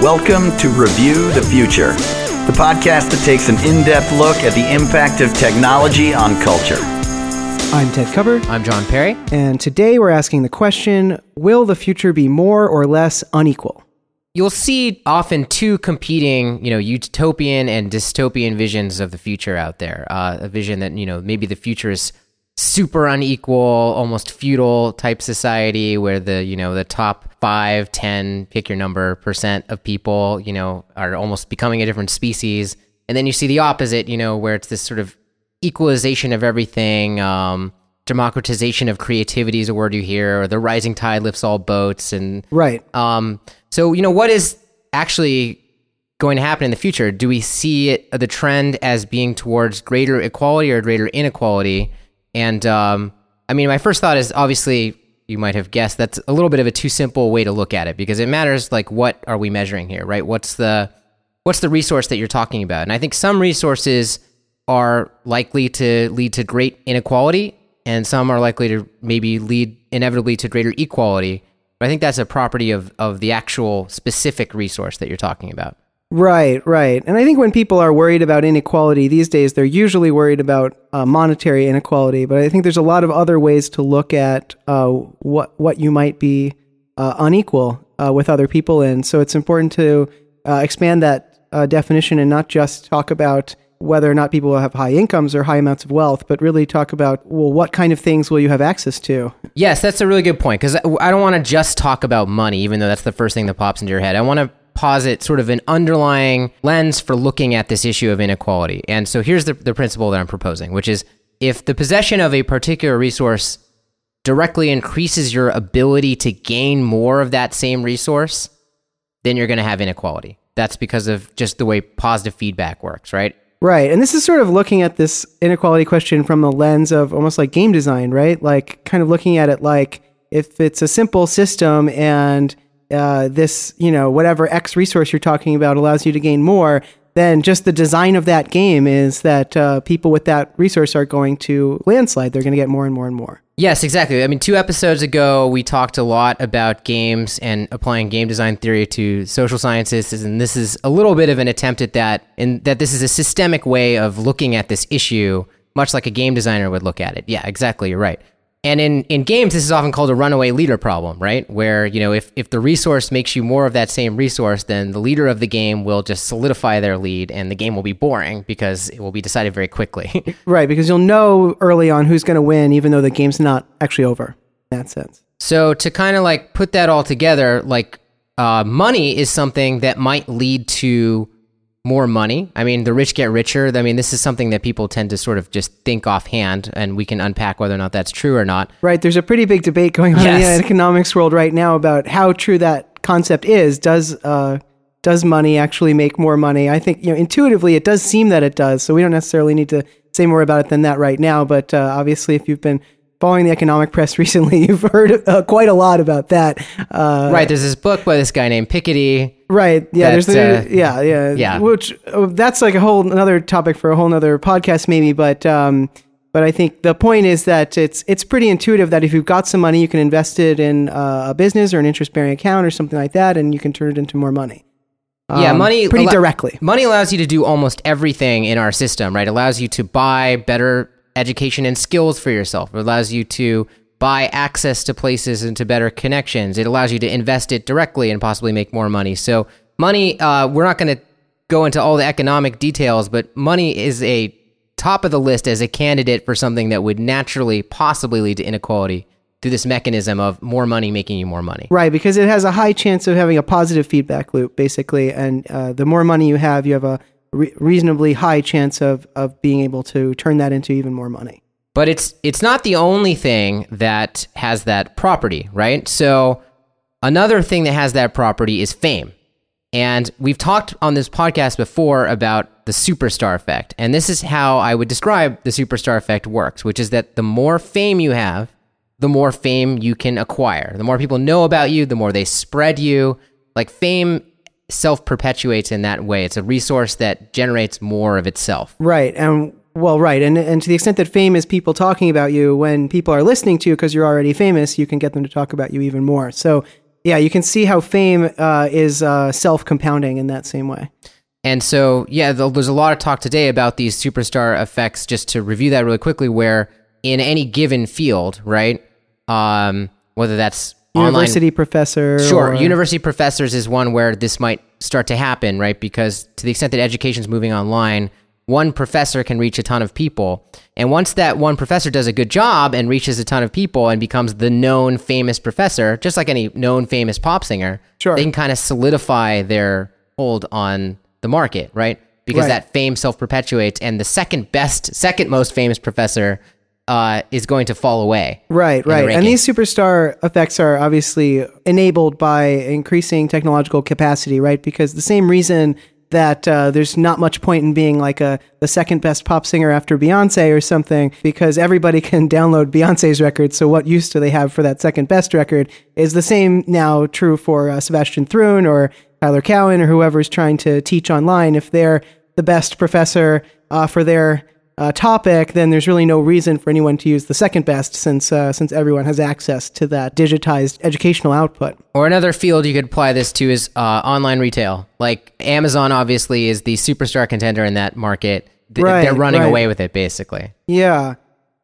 Welcome to Review the Future, the podcast that takes an in depth look at the impact of technology on culture. I'm Ted Kupper, I'm John Perry. and today we're asking the question Will the future be more or less unequal? You'll see often two competing, you know, utopian and dystopian visions of the future out there. Uh, a vision that, you know, maybe the future is super unequal, almost feudal type society where the, you know, the top five, ten, pick your number, percent of people, you know, are almost becoming a different species. And then you see the opposite, you know, where it's this sort of equalization of everything, um, democratization of creativity is a word you hear, or the rising tide lifts all boats. And Right. um, so, you know, what is actually going to happen in the future? Do we see it, the trend as being towards greater equality or greater inequality? And um, I mean, my first thought is obviously you might have guessed that's a little bit of a too simple way to look at it because it matters like what are we measuring here, right? What's the what's the resource that you're talking about? And I think some resources are likely to lead to great inequality and some are likely to maybe lead inevitably to greater equality. But I think that's a property of, of the actual specific resource that you're talking about. Right, right. And I think when people are worried about inequality these days, they're usually worried about uh, monetary inequality. But I think there's a lot of other ways to look at uh, what what you might be uh, unequal uh, with other people in. So it's important to uh, expand that uh, definition and not just talk about whether or not people have high incomes or high amounts of wealth, but really talk about well, what kind of things will you have access to? Yes, that's a really good point because I don't want to just talk about money, even though that's the first thing that pops into your head. I want to posit sort of an underlying lens for looking at this issue of inequality. And so here's the, the principle that I'm proposing, which is if the possession of a particular resource directly increases your ability to gain more of that same resource, then you're going to have inequality. That's because of just the way positive feedback works, right? Right. And this is sort of looking at this inequality question from the lens of almost like game design, right? Like kind of looking at it like if it's a simple system and uh, this, you know, whatever X resource you're talking about allows you to gain more, then just the design of that game is that uh, people with that resource are going to landslide. They're going to get more and more and more. Yes, exactly. I mean, two episodes ago, we talked a lot about games and applying game design theory to social sciences, and this is a little bit of an attempt at that, in that this is a systemic way of looking at this issue, much like a game designer would look at it. Yeah, exactly. You're right. And in, in games, this is often called a runaway leader problem, right? Where, you know, if, if the resource makes you more of that same resource, then the leader of the game will just solidify their lead and the game will be boring because it will be decided very quickly. Right. Because you'll know early on who's going to win, even though the game's not actually over in that sense. So to kind of like put that all together, like uh, money is something that might lead to more money. I mean, the rich get richer. I mean, this is something that people tend to sort of just think offhand, and we can unpack whether or not that's true or not. Right. There's a pretty big debate going on in the economics world right now about how true that concept is. Does uh, does money actually make more money? I think you know intuitively it does seem that it does. So we don't necessarily need to say more about it than that right now. But uh, obviously, if you've been following the economic press recently, you've heard uh, quite a lot about that. Uh, right. There's this book by this guy named Piketty. Right. Yeah. there's the, uh, yeah, yeah, yeah. Which uh, that's like a whole another topic for a whole nother podcast, maybe. But um, but I think the point is that it's it's pretty intuitive that if you've got some money, you can invest it in uh, a business or an interest bearing account or something like that, and you can turn it into more money. yeah, Um, money pretty allo- directly. Money allows you to do almost everything in our system, right? It allows you to buy better education and skills for yourself. It allows you to buy access to places and to better connections. It allows you to invest it directly and possibly make more money. So, money, uh, we're not going to go into all the economic details, but money is a top of the list as a candidate for something that would naturally possibly lead to inequality through this mechanism of more money making you more money. Right, because it has a high chance of having a positive feedback loop, basically, and uh, the more money you have, you have a re- reasonably high chance of of being able to turn that into even more money. But it's it's not the only thing that has that property, right? So another thing that has that property is fame. And we've talked on this podcast before about the superstar effect. And this is how I would describe the superstar effect works, which is that the more fame you have, the more fame you can acquire. The more people know about you, the more they spread you. Like fame self perpetuates in that way. It's a resource that generates more of itself. Right, and well, right, and and to the extent that fame is people talking about you, when people are listening to you because you're already famous, you can get them to talk about you even more. So yeah, you can see how fame uh, is uh, self compounding in that same way. And so, yeah, there's a lot of talk today about these superstar effects. Just to review that really quickly, where in any given field, right? Um, whether that's University online, professor. sure, or- university professors is one where this might start to happen, right? Because to the extent that education's moving online, one professor can reach a ton of people, and once that one professor does a good job and reaches a ton of people and becomes the known famous professor, just like any known famous pop singer, Sure. they can kind of solidify their hold on the market, right? Because Right. that fame self perpetuates, and the second best, second most famous professor uh, is going to fall away. Right, the right. And these superstar effects are obviously enabled by increasing technological capacity, right? Because the same reason that uh, there's not much point in being like a the second best pop singer after Beyonce or something, because everybody can download Beyonce's record. So what use do they have for that second best record? Is the same now true for uh, Sebastian Thrun or Tyler Cowen or whoever's trying to teach online? If they're the best professor uh, for their uh, topic, then there's really no reason for anyone to use the second best since uh, since everyone has access to that digitized educational output. Or another field you could apply this to is uh, online retail. Like Amazon, obviously, is the superstar contender in that market. Th- Right, They're running right. away with it, basically. Yeah,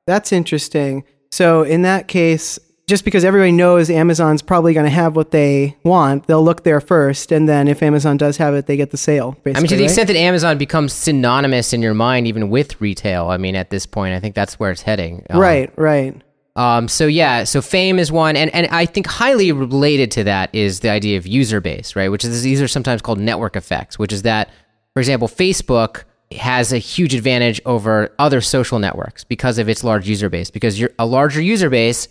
that's interesting. So in that case, just because everybody knows Amazon's probably going to have what they want, they'll look there first, and then if Amazon does have it, they get the sale. Basically, I mean, to the right? extent that Amazon becomes synonymous in your mind, even with retail, I mean, at this point, I think that's where it's heading. Um, right, right, Um, so yeah, so fame is one, and and I think highly related to that is the idea of user base, right? Which is these are sometimes called network effects, which is that, for example, Facebook has a huge advantage over other social networks because of its large user base. Because you're a larger user base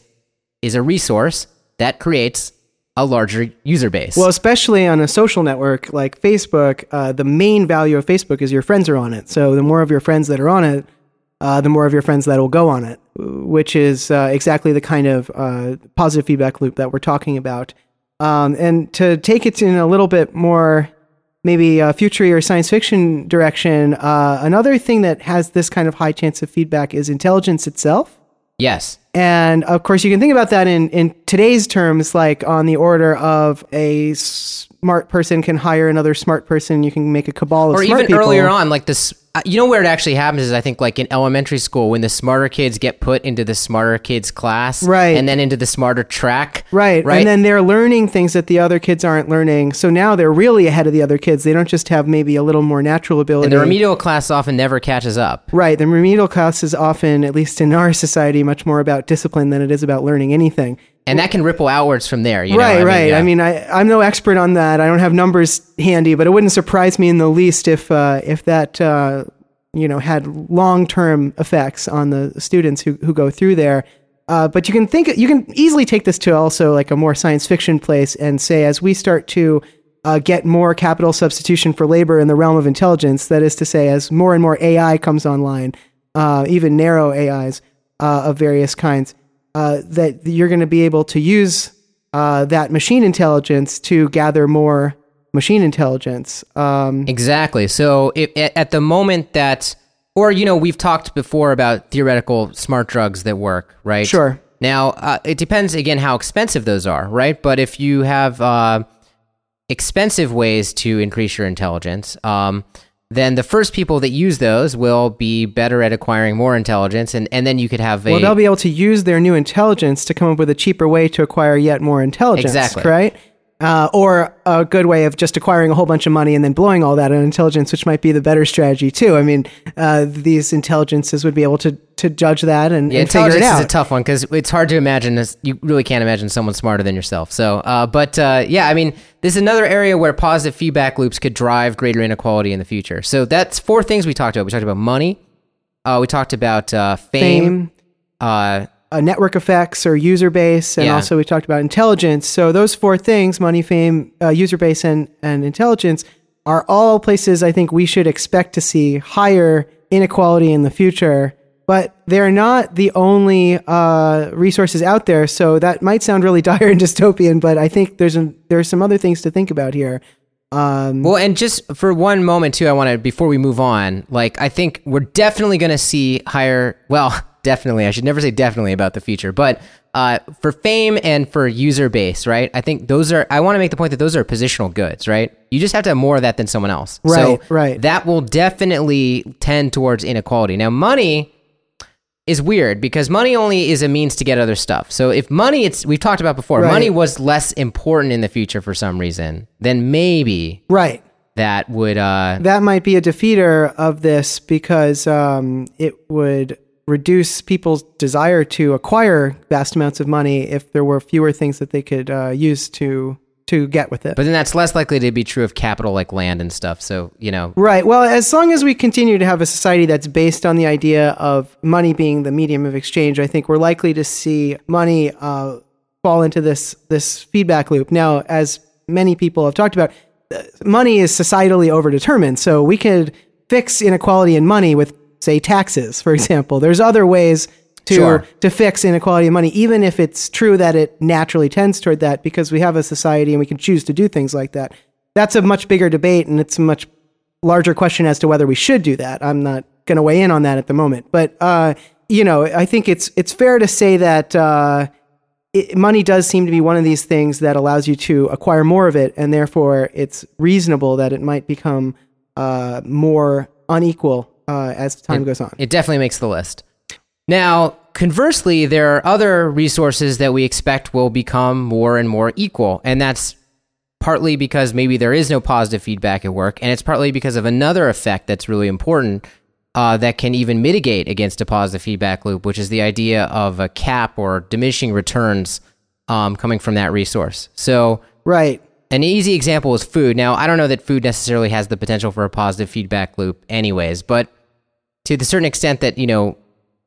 is a resource that creates a larger user base. Well, especially on a social network like Facebook, uh, the main value of Facebook is your friends are on it. So the more of your friends that are on it, uh, the more of your friends that will go on it, which is uh, exactly the kind of uh, positive feedback loop that we're talking about. Um, and to take it in a little bit more maybe future or science fiction direction, uh, another thing that has this kind of high chance of feedback is intelligence itself. Yes, And of course, you can think about that in, in today's terms, like on the order of a smart person can hire another smart person. You can make a cabal of smart people. or smart even people. earlier on, like this. uh, You know where it actually happens is I think like in elementary school when the smarter kids get put into the smarter kids class, Right. and then into the smarter track, Right. right, And then they're learning things that the other kids aren't learning. So now they're really ahead of the other kids. They don't just have maybe a little more natural ability. and the remedial class often never catches up. Right. The remedial class is often, at least in our society, much more about discipline than it is about learning anything. And that can ripple outwards from there. You right, know? right. yeah. I mean, I, I'm no expert on that. I don't have numbers handy, but it wouldn't surprise me in the least if uh, if that uh, you know had long term effects on the students who who go through there. Uh, but you can think you can easily take this to also like a more science fiction place and say as we start to uh, get more capital substitution for labor in the realm of intelligence, that is to say, as more and more AI comes online, uh, even narrow AIs uh, of various kinds, uh, that you're going to be able to use uh, that machine intelligence to gather more machine intelligence. Um, Exactly. So if, at the moment that, or you know, we've talked before about theoretical smart drugs that work, right? Sure. Now uh, it depends again how expensive those are, right? But if you have uh, expensive ways to increase your intelligence, um, then the first people that use those will be better at acquiring more intelligence, and, and then you could have a well, they'll be able to use their new intelligence to come up with a cheaper way to acquire yet more intelligence. Exactly. Right? Uh, or a good way of just acquiring a whole bunch of money and then blowing all that on intelligence, which might be the better strategy too. I mean, uh, these intelligences would be able to to judge that and, Yeah, and figure it intelligence out. is a tough one because it's hard to imagine. This, you really can't imagine someone smarter than yourself. So, uh, but uh, yeah, I mean, this is another area where positive feedback loops could drive greater inequality in the future. So that's four things we talked about. We talked about money. Uh, we talked about uh, fame. Fame, Uh, network effects or user base, and Yeah. also we talked about intelligence. So those four things: money, fame, uh, user base, and and intelligence are all places I think we should expect to see higher inequality in the future. But they're not the only uh, resources out there. So that might sound really dire and dystopian, but I think there's a, there's some other things to think about here. Um, well, and just for one moment too, I want to before we move on. Like, I think we're definitely going to see higher. Well, definitely. I should never say definitely about the future, but uh, for fame and for user base, right? I think those are. I want to make the point that those are positional goods, right? You just have to have more of that than someone else. Right, so right. That will definitely tend towards inequality. Now, money is weird because money only is a means to get other stuff. So if money, it's we've talked about before, Right. money was less important in the future for some reason, then maybe Right. that would. Uh, That might be a defeater of this because um, it would reduce people's desire to acquire vast amounts of money if there were fewer things that they could uh, use to to get with it. but then that's less likely to be true of capital like land and stuff. So you know, Right. Well, as long as we continue to have a society that's based on the idea of money being the medium of exchange, I think we're likely to see money uh, fall into this this feedback loop. Now, as many people have talked about, uh, money is societally overdetermined, so we could fix inequality in money with, say, taxes, for example. There's other ways. To, Sure. to fix inequality of money, even if it's true that it naturally tends toward that, because we have a society and we can choose to do things like that. That's a much bigger debate, and it's a much larger question as to whether we should do that. I'm not going to weigh in on that at the moment, but uh, you know, I think it's it's fair to say that uh, it, money does seem to be one of these things that allows you to acquire more of it, and therefore it's reasonable that it might become uh, more unequal uh, as time goes on. It definitely makes the list. Now, conversely, there are other resources that we expect will become more and more equal, and that's partly because maybe there is no positive feedback at work, and it's partly because of another effect that's really important uh, that can even mitigate against a positive feedback loop, which is the idea of a cap or diminishing returns um, coming from that resource. So, right. an easy example is food. Now, I don't know that food necessarily has the potential for a positive feedback loop, anyways, but to the certain extent that you know,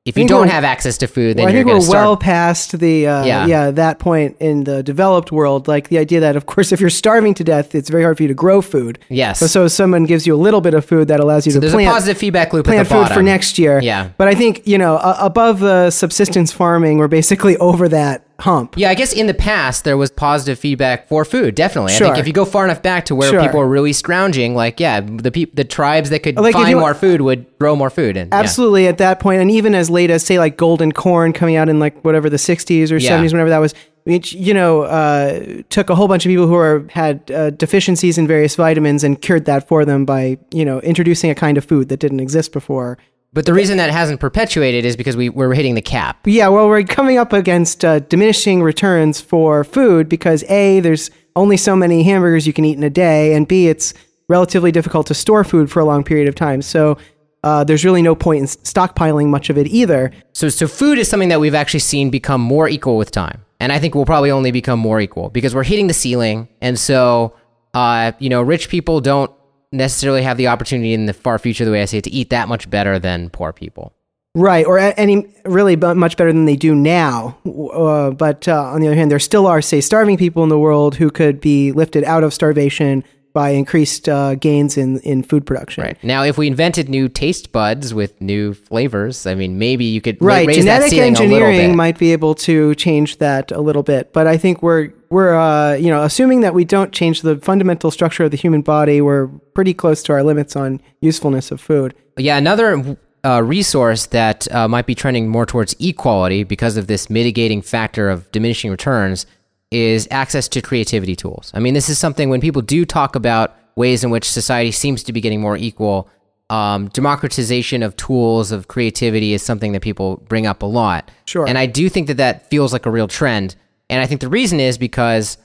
if you don't have access to food, then Well, I you're think going we're to well past the uh, Yeah. yeah. that point in the developed world. Like the idea that, of course, if you're starving to death, it's very hard for you to grow food. Yes. But so someone gives you a little bit of food that allows you to There's plant a positive feedback loop plant food for next year. Yeah. But I think you know uh, above the subsistence farming, we're basically over that hump. Yeah, I guess in the past there was positive feedback for food. Definitely, I think if you go far enough back to where Sure. people were really scrounging, like yeah, the peop- the tribes that could Like, find you- more food would grow more food. And yeah. Absolutely, at that point, and even as late as say like golden corn coming out in like whatever the '60s or Yeah. '70s, whenever that was, which you know uh, took a whole bunch of people who are had uh, deficiencies in various vitamins and cured that for them by you know introducing a kind of food that didn't exist before. But the reason that hasn't perpetuated is because we we're hitting the cap. Yeah, well, we're coming up against uh, diminishing returns for food because A, there's only so many hamburgers you can eat in a day, and B, it's relatively difficult to store food for a long period of time. So uh, there's really no point in stockpiling much of it either. So, so food is something that we've actually seen become more equal with time, and I think we'll probably only become more equal because we're hitting the ceiling, and so, uh, you know, rich people don't necessarily have the opportunity in the far future, the way I say it, to eat that much better than poor people. Right, or any really much better than they do now. Uh, but uh, on the other hand, there still are, say, starving people in the world who could be lifted out of starvation by increased uh, gains in, in food production. Right now, if we invented new taste buds with new flavors, I mean, maybe you could Right, raise that genetic engineering might be able to change that a little bit, but I think we're we're uh, you know assuming that we don't change the fundamental structure of the human body, we're pretty close to our limits on usefulness of food. Yeah, another uh, resource that uh, might be trending more towards equality because of this mitigating factor of diminishing returns is access to creativity tools. I mean, this is something when people do talk about ways in which society seems to be getting more equal. Um, democratization of tools of creativity is something that people bring up a lot. Sure. And I do think that that feels like a real trend. And I think the reason is because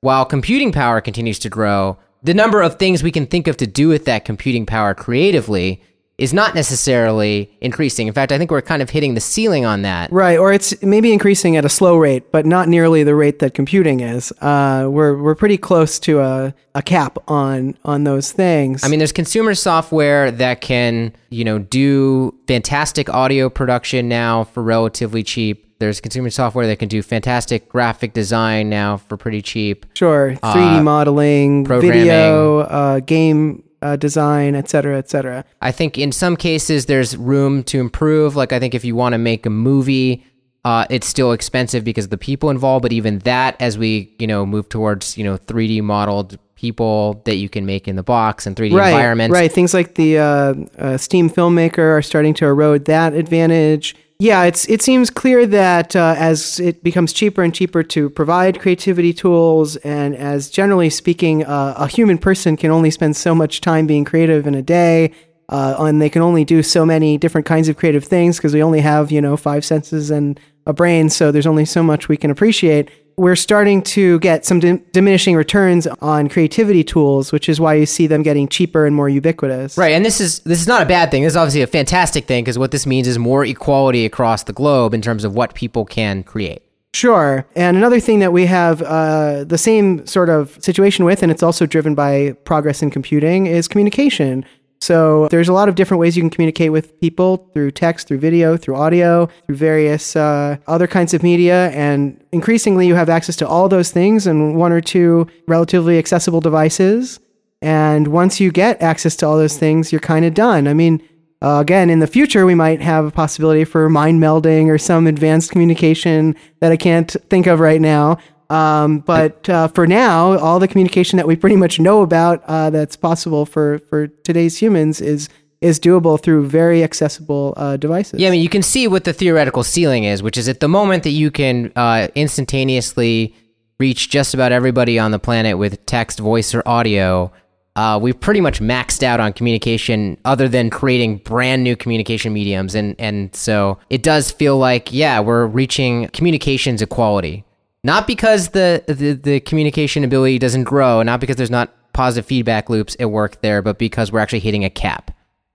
while computing power continues to grow, the number of things we can think of to do with that computing power creatively is not necessarily increasing. In fact, I think we're kind of hitting the ceiling on that. Right, or it's maybe increasing at a slow rate, but not nearly the rate that computing is. Uh, we're we're pretty close to a, a cap on on those things. I mean, there's consumer software that can, you know, do fantastic audio production now for relatively cheap. There's consumer software that can do fantastic graphic design now for pretty cheap. sure, 3D modeling, programming. video, uh, game uh, design, et cetera, et cetera. I think in some cases there's room to improve. Like I think if you want to make a movie, uh, it's still expensive because of the people involved. But even that, as we you know move towards you know 3D modeled people that you can make in the box and 3D right, environments, Right. Things like the uh, uh, Steam filmmaker are starting to erode that advantage. Yeah, it's it seems clear that uh, as it becomes cheaper and cheaper to provide creativity tools, and as generally speaking, uh, a human person can only spend so much time being creative in a day, uh, and they can only do so many different kinds of creative things because we only have you know five senses and a brain, so there's only so much we can appreciate we're starting to get some diminishing returns on creativity tools, which is why you see them getting cheaper and more ubiquitous. Right, and this is this is not a bad thing. This is obviously a fantastic thing because what this means is more equality across the globe in terms of what people can create. Sure. And another thing that we have uh, the same sort of situation with, and it's also driven by progress in computing, is communication. So there's a lot of different ways you can communicate with people through text, through video, through audio, through various uh, other kinds of media. And increasingly, you have access to all those things and one or two relatively accessible devices. And once you get access to all those things, you're kind of done. I mean, uh, again, in the future, we might have a possibility for mind melding or some advanced communication that I can't think of right now. Um, but uh, for now, all the communication that we pretty much know about uh, that's possible for, for today's humans is is doable through very accessible uh, devices. Yeah, I mean, you can see what the theoretical ceiling is, which is at the moment that you can uh, instantaneously reach just about everybody on the planet with text, voice, or audio. Uh, we've pretty much maxed out on communication, other than creating brand new communication mediums, and and so it does feel like yeah, we're reaching communications equality not because the, the, the communication ability doesn't grow, not because there's not positive feedback loops at work there, but because we're actually hitting a cap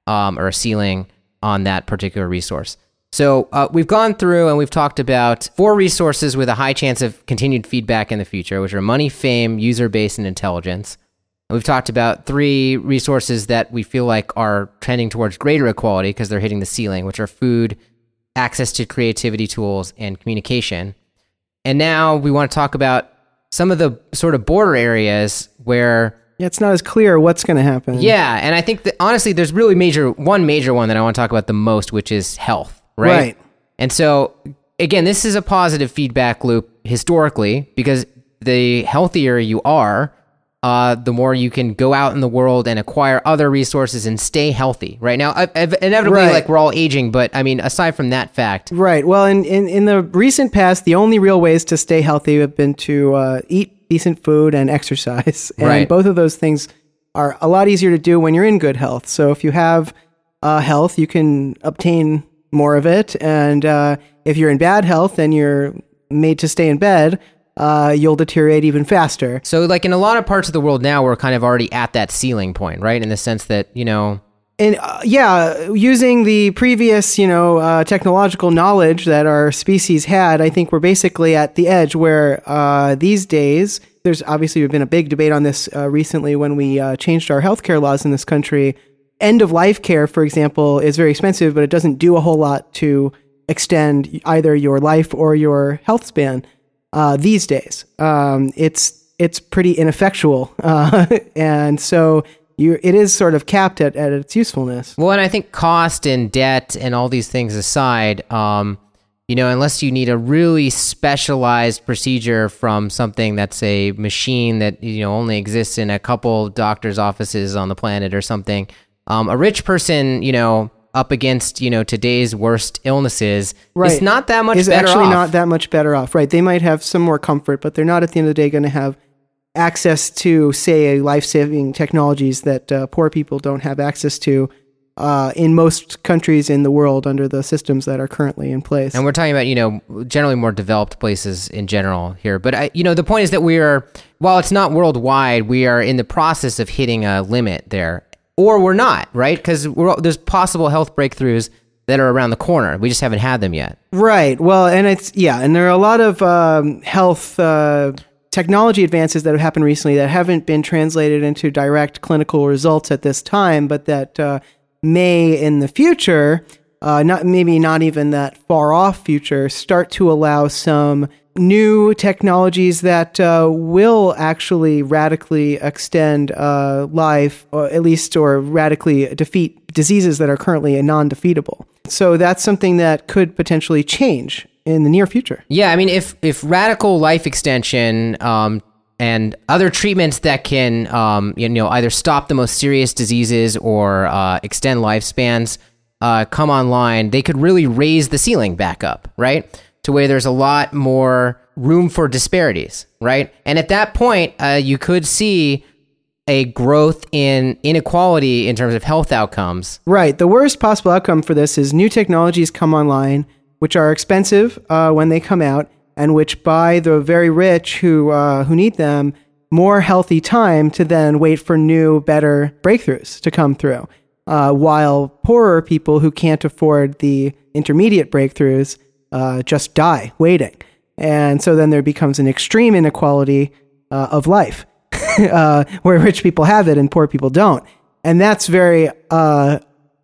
um, or a ceiling on that particular resource. So uh, we've gone through and we've talked about four resources with a high chance of continued feedback in the future, which are money, fame, user base, and intelligence. And we've talked about three resources that we feel like are trending towards greater equality because they're hitting the ceiling, which are food, access to creativity tools, and communication. And now we want to talk about some of the sort of border areas where yeah, it's not as clear what's going to happen. Yeah, and I think that honestly, there's really major one major one that I want to talk about the most, which is health, right? Right. And so again, this is a positive feedback loop historically because the healthier you are, uh, the more you can go out in the world and acquire other resources and stay healthy. Right now, inevitably, right. like we're all aging, but I mean, aside from that fact, right? Well, in in, in the recent past, the only real ways to stay healthy have been to uh, eat decent food and exercise, and right. both of those things are a lot easier to do when you're in good health. So if you have uh, health, you can obtain more of it, and uh, if you're in bad health, then you're made to stay in bed uh, you'll deteriorate even faster. So, like in a lot of parts of the world now, we're kind of already at that ceiling point, right? In the sense that, you know, and uh, yeah, using the previous, you know, uh, technological knowledge that our species had, I think we're basically at the edge where uh, these days, there's obviously been a big debate on this uh, recently when we uh, changed our healthcare laws in this country. End of life care, for example, is very expensive, but it doesn't do a whole lot to extend either your life or your health span uh, these days. Um, it's it's pretty ineffectual, uh, and so you it is sort of capped at, at its usefulness. Well, and I think cost and debt and all these things aside, um, you know, unless you need a really specialized procedure from something that's a machine that you know only exists in a couple doctors' offices on the planet or something, um, a rich person, you know up against you know today's worst illnesses right. is not that much is actually off. not that much better off right they might have some more comfort but they're not at the end of the day going to have access to say life-saving technologies that uh, poor people don't have access to uh, in most countries in the world under the systems that are currently in place. And we're talking about, you know, generally more developed places in general here. But, I, you know, the point is that we are, while it's not worldwide, we are in the process of hitting a limit there or we're not, right? Because there's possible health breakthroughs that are around the corner. We just haven't had them yet. Right. Well, and it's yeah, and there are a lot of um, health uh, technology advances that have happened recently that haven't been translated into direct clinical results at this time, but that uh, may in the future, uh, not maybe not even that far off future, start to allow some new technologies that uh, will actually radically extend uh, life, or at least, or radically defeat diseases that are currently non-defeatable. So that's something that could potentially change in the near future. Yeah, I mean, if if radical life extension um, and other treatments that can, um, you know, either stop the most serious diseases or uh, extend lifespans uh, come online, they could really raise the ceiling back up, right? To where there's a lot more room for disparities, right? And at that point, uh, you could see a growth in inequality in terms of health outcomes. Right. The worst possible outcome for this is new technologies come online, which are expensive uh, when they come out, and which buy the very rich who uh, who need them more healthy time to then wait for new, better breakthroughs to come through. Uh, while poorer people who can't afford the intermediate breakthroughs uh, just die waiting. And so then there becomes an extreme inequality uh, of life. uh, where rich people have it and poor people don't. And that's very uh,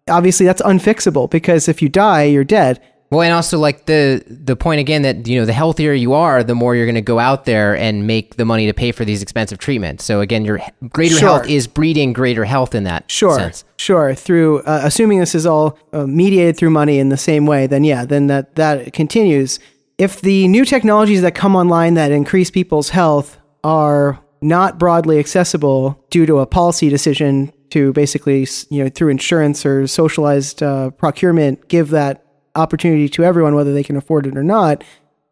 obviously that's unfixable because if you die, you're dead. Well, and also like the the point again that you know the healthier you are, the more you're going to go out there and make the money to pay for these expensive treatments. So again, your greater Sure. health is breeding greater health in that Sure, sense. sure. Through uh, assuming this is all uh, mediated through money in the same way, then yeah, then that that continues. If the new technologies that come online that increase people's health are not broadly accessible due to a policy decision to basically, you know, through insurance or socialized uh, procurement, give that opportunity to everyone, whether they can afford it or not,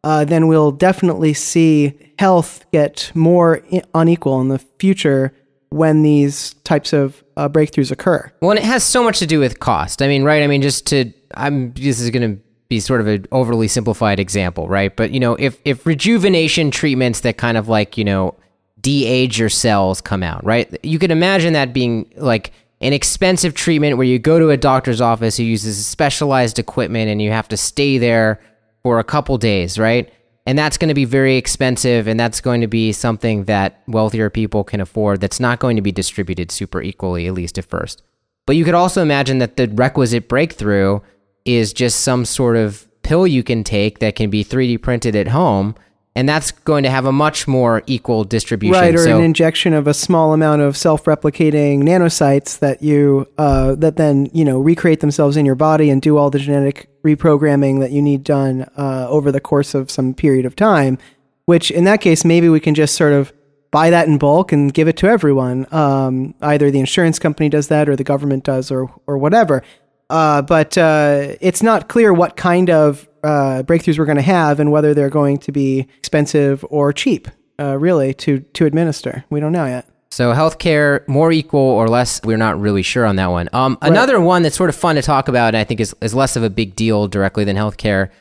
uh, then we'll definitely see health get more unequal in the future when these types of uh, breakthroughs occur. Well, and it has so much to do with cost. I mean, right? I mean, just to I'm this is going to be sort of an overly simplified example, right? But you know, if if rejuvenation treatments that kind of like you know de-age your cells come out, right? You could imagine that being like an expensive treatment where you go to a doctor's office who uses specialized equipment and you have to stay there for a couple days, right? And that's going to be very expensive and that's going to be something that wealthier people can afford that's not going to be distributed super equally at least at first. But you could also imagine that the requisite breakthrough is just some sort of pill you can take that can be 3D printed at home and that's going to have a much more equal distribution. Right, or so, an injection of a small amount of self-replicating nanocytes that you uh, that then you know recreate themselves in your body and do all the genetic reprogramming that you need done uh, over the course of some period of time. Which in that case, maybe we can just sort of buy that in bulk and give it to everyone. Um, either the insurance company does that, or the government does, or or whatever. Uh, but uh, it's not clear what kind of uh, breakthroughs we're going to have and whether they're going to be expensive or cheap, uh, really, to, to administer. We don't know yet. So healthcare more equal or less, we're not really sure on that one. Um, another one that's sort of fun to talk about, and I think is, is less of a big deal directly than healthcare,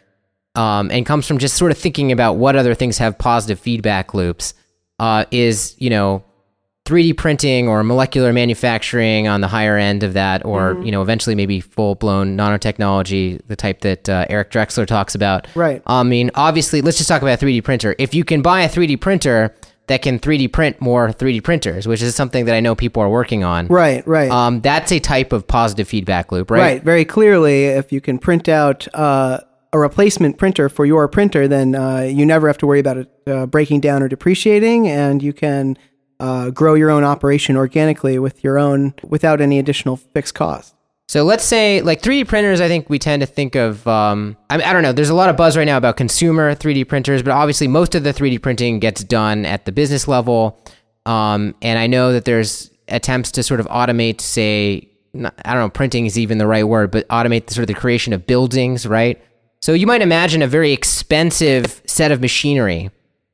um, and comes from just sort of thinking about what other things have positive feedback loops, uh, is you know 3D printing or molecular manufacturing on the higher end of that, or you know eventually maybe full blown nanotechnology, the type that uh, Eric Drexler talks about. Right. I mean, obviously, let's just talk about a 3D printer. If you can buy a 3D printer that can 3D print more 3D printers, which is something that I know people are working on. Right, right. Um, that's a type of positive feedback loop, right? Right, very clearly, if you can print out uh, a replacement printer for your printer, then uh, you never have to worry about it uh, breaking down or depreciating, and you can uh, grow your own operation organically with your own without any additional fixed cost. So let's say like 3D printers, I think we tend to think of, um, I, mean, I don't know, there's a lot of buzz right now about consumer 3D printers, but obviously most of the 3D printing gets done at the business level. Um, and I know that there's attempts to sort of automate, say, not- I don't know, printing is even the right word, but automate the sort of the creation of buildings, right? So you might imagine a very expensive set of machinery,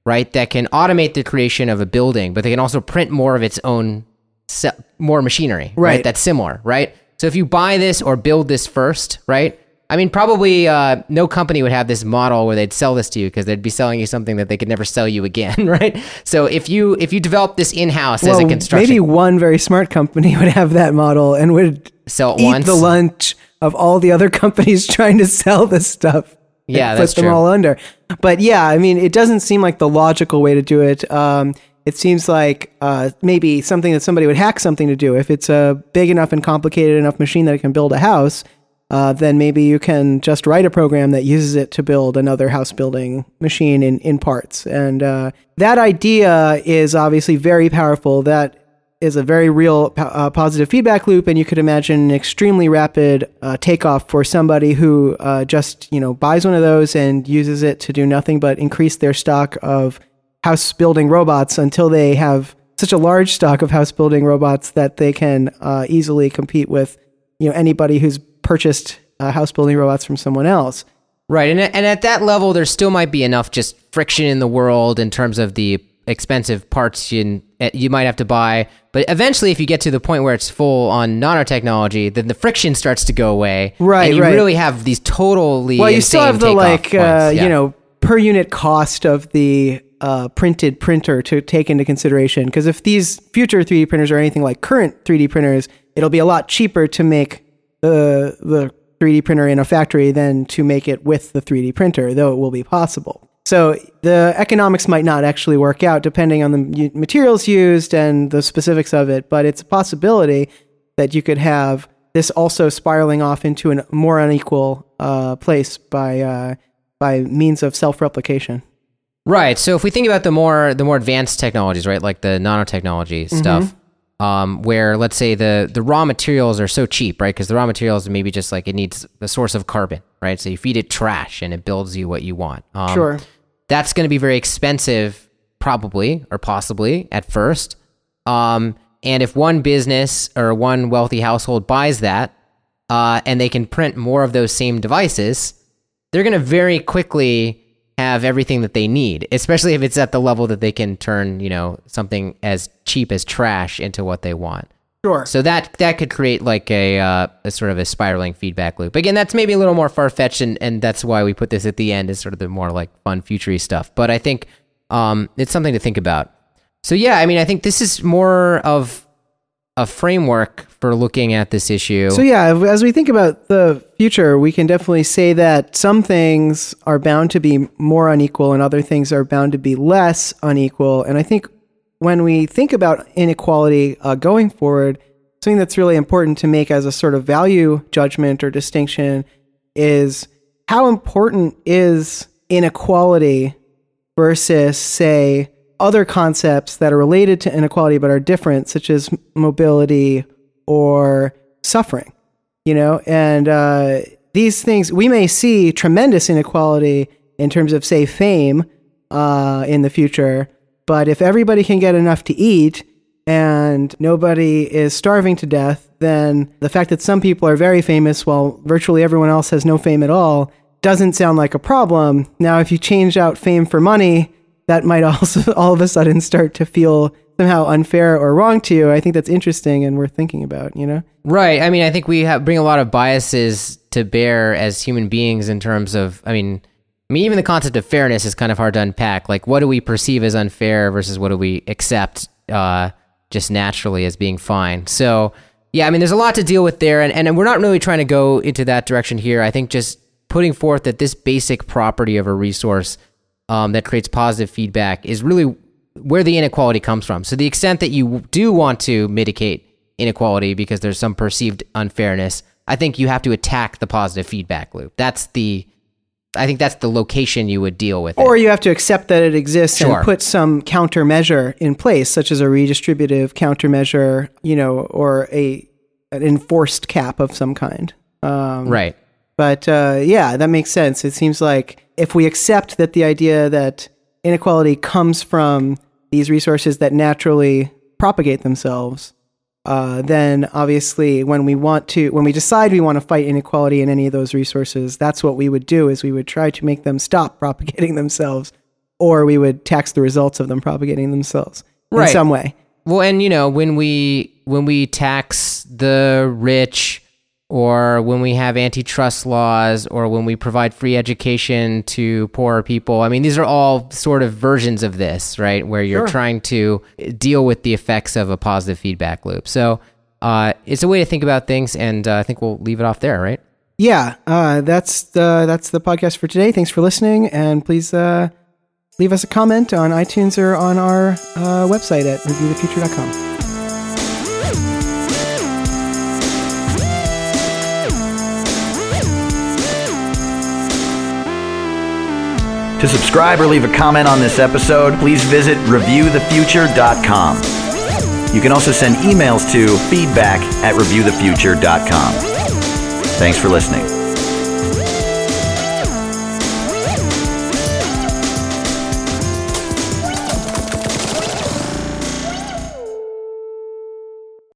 right, that can automate the creation of a building, but they can also print more of its own, se- more machinery, right? Right. That's similar, right? So if you buy this or build this first, right? I mean, probably uh, no company would have this model where they'd sell this to you because they'd be selling you something that they could never sell you again, right? So if you if you develop this in house as a construction, maybe one very smart company would have that model and would Sell it eat once. the lunch of all the other companies trying to sell this stuff. Yeah, put that's them true. all under. But yeah, I mean, it doesn't seem like the logical way to do it. Um, it seems like uh, maybe something that somebody would hack something to do. If it's a big enough and complicated enough machine that it can build a house, uh, then maybe you can just write a program that uses it to build another house building machine in, in parts. And uh, that idea is obviously very powerful. That is a very real uh, positive feedback loop, and you could imagine an extremely rapid uh, takeoff for somebody who uh, just you know buys one of those and uses it to do nothing but increase their stock of house building robots until they have such a large stock of house building robots that they can uh, easily compete with you know anybody who's purchased uh, house building robots from someone else. Right, and and at that level, there still might be enough just friction in the world in terms of the expensive parts you eh, you might have to buy. But eventually, if you get to the point where it's full on nanotechnology, then the friction starts to go away. Right, and you right. really have these totally Well, you still have the like uh. Yeah. you know per unit cost of the uh, printed printer to take into consideration. Because if these future 3D printers are anything like current 3D printers, it'll be a lot cheaper to make the the 3D printer in a factory than to make it with the 3D printer, though it will be possible. So the economics might not actually work out depending on the materials used and the specifics of it, but it's a possibility that you could have this also spiraling off into a more unequal uh, place by uh, by means of self replication. Right. So if we think about the more the more advanced technologies, right, like the nanotechnology Mm-hmm. stuff, um, where let's say the the raw materials are so cheap, right? Because the raw materials maybe just like it needs a source of carbon, right? So you feed it trash and it builds you what you want. Um, Sure. That's going to be very expensive, probably or possibly at first. Um, and if one business or one wealthy household buys that, uh, and they can print more of those same devices, they're going to very quickly have everything that they need, especially if it's at the level that they can turn, you know, something as cheap as trash into what they want. Sure. So that that could create like a, uh, a sort of a spiraling feedback loop. Again, that's maybe a little more far fetched, and, and that's why we put this at the end as sort of the more like fun futury stuff. But I think um, it's something to think about. So yeah, I mean, I think this is more of a framework for looking at this issue. So yeah, as we think about the future, we can definitely say that some things are bound to be more unequal and other things are bound to be less unequal. And I think when we think about inequality uh, going forward, something that's really important to make as a sort of value judgment or distinction is how important is inequality versus, say, other concepts that are related to inequality but are different, such as mobility or suffering. You know, and uh, these things we may see tremendous inequality in terms of, say, fame uh, in the future. But if everybody can get enough to eat and nobody is starving to death, then the fact that some people are very famous while virtually everyone else has no fame at all doesn't sound like a problem. Now, if you change out fame for money, that might also all of a sudden start to feel somehow unfair or wrong to you. I think that's interesting and worth thinking about, you know? Right. I mean, I think we have, bring a lot of biases to bear as human beings in terms of, I mean, I mean, even the concept of fairness is kind of hard to unpack. Like, what do we perceive as unfair versus what do we accept uh, just naturally as being fine? So, yeah, I mean, there's a lot to deal with there, and, and we're not really trying to go into that direction here. I think just putting forth that this basic property of a resource um, that creates positive feedback is really where the inequality comes from. So, the extent that you do want to mitigate inequality because there's some perceived unfairness, I think you have to attack the positive feedback loop. That's the, I think that's the location you would deal with. Or it. you have to accept that it exists Sure. and put some countermeasure in place, such as a redistributive countermeasure, you know, or a an enforced cap of some kind. Um, right. But uh, yeah, that makes sense. It seems like if we accept that the idea that inequality comes from these resources that naturally propagate themselves, uh, then obviously when we want to, when we decide we want to fight inequality in any of those resources, that's what we would do is we would try to make them stop propagating themselves, or we would tax the results of them propagating themselves in some way. Well, and you know, when we when we tax the rich or when we have antitrust laws or when we provide free education to poorer people, I mean, these are all sort of versions of this, right? Where you're Sure. trying to deal with the effects of a positive feedback loop. So, uh, it's a way to think about things, and uh, I think we'll leave it off there, right? yeah, uh, that's the that's the podcast for today. Thanks for listening, and please uh, leave us a comment on iTunes or on our uh, website at reviewthefuture.com. To subscribe or leave a comment on this episode, please visit reviewthefuture.com. You can also send emails to feedback at reviewthefuture.com. Thanks for listening.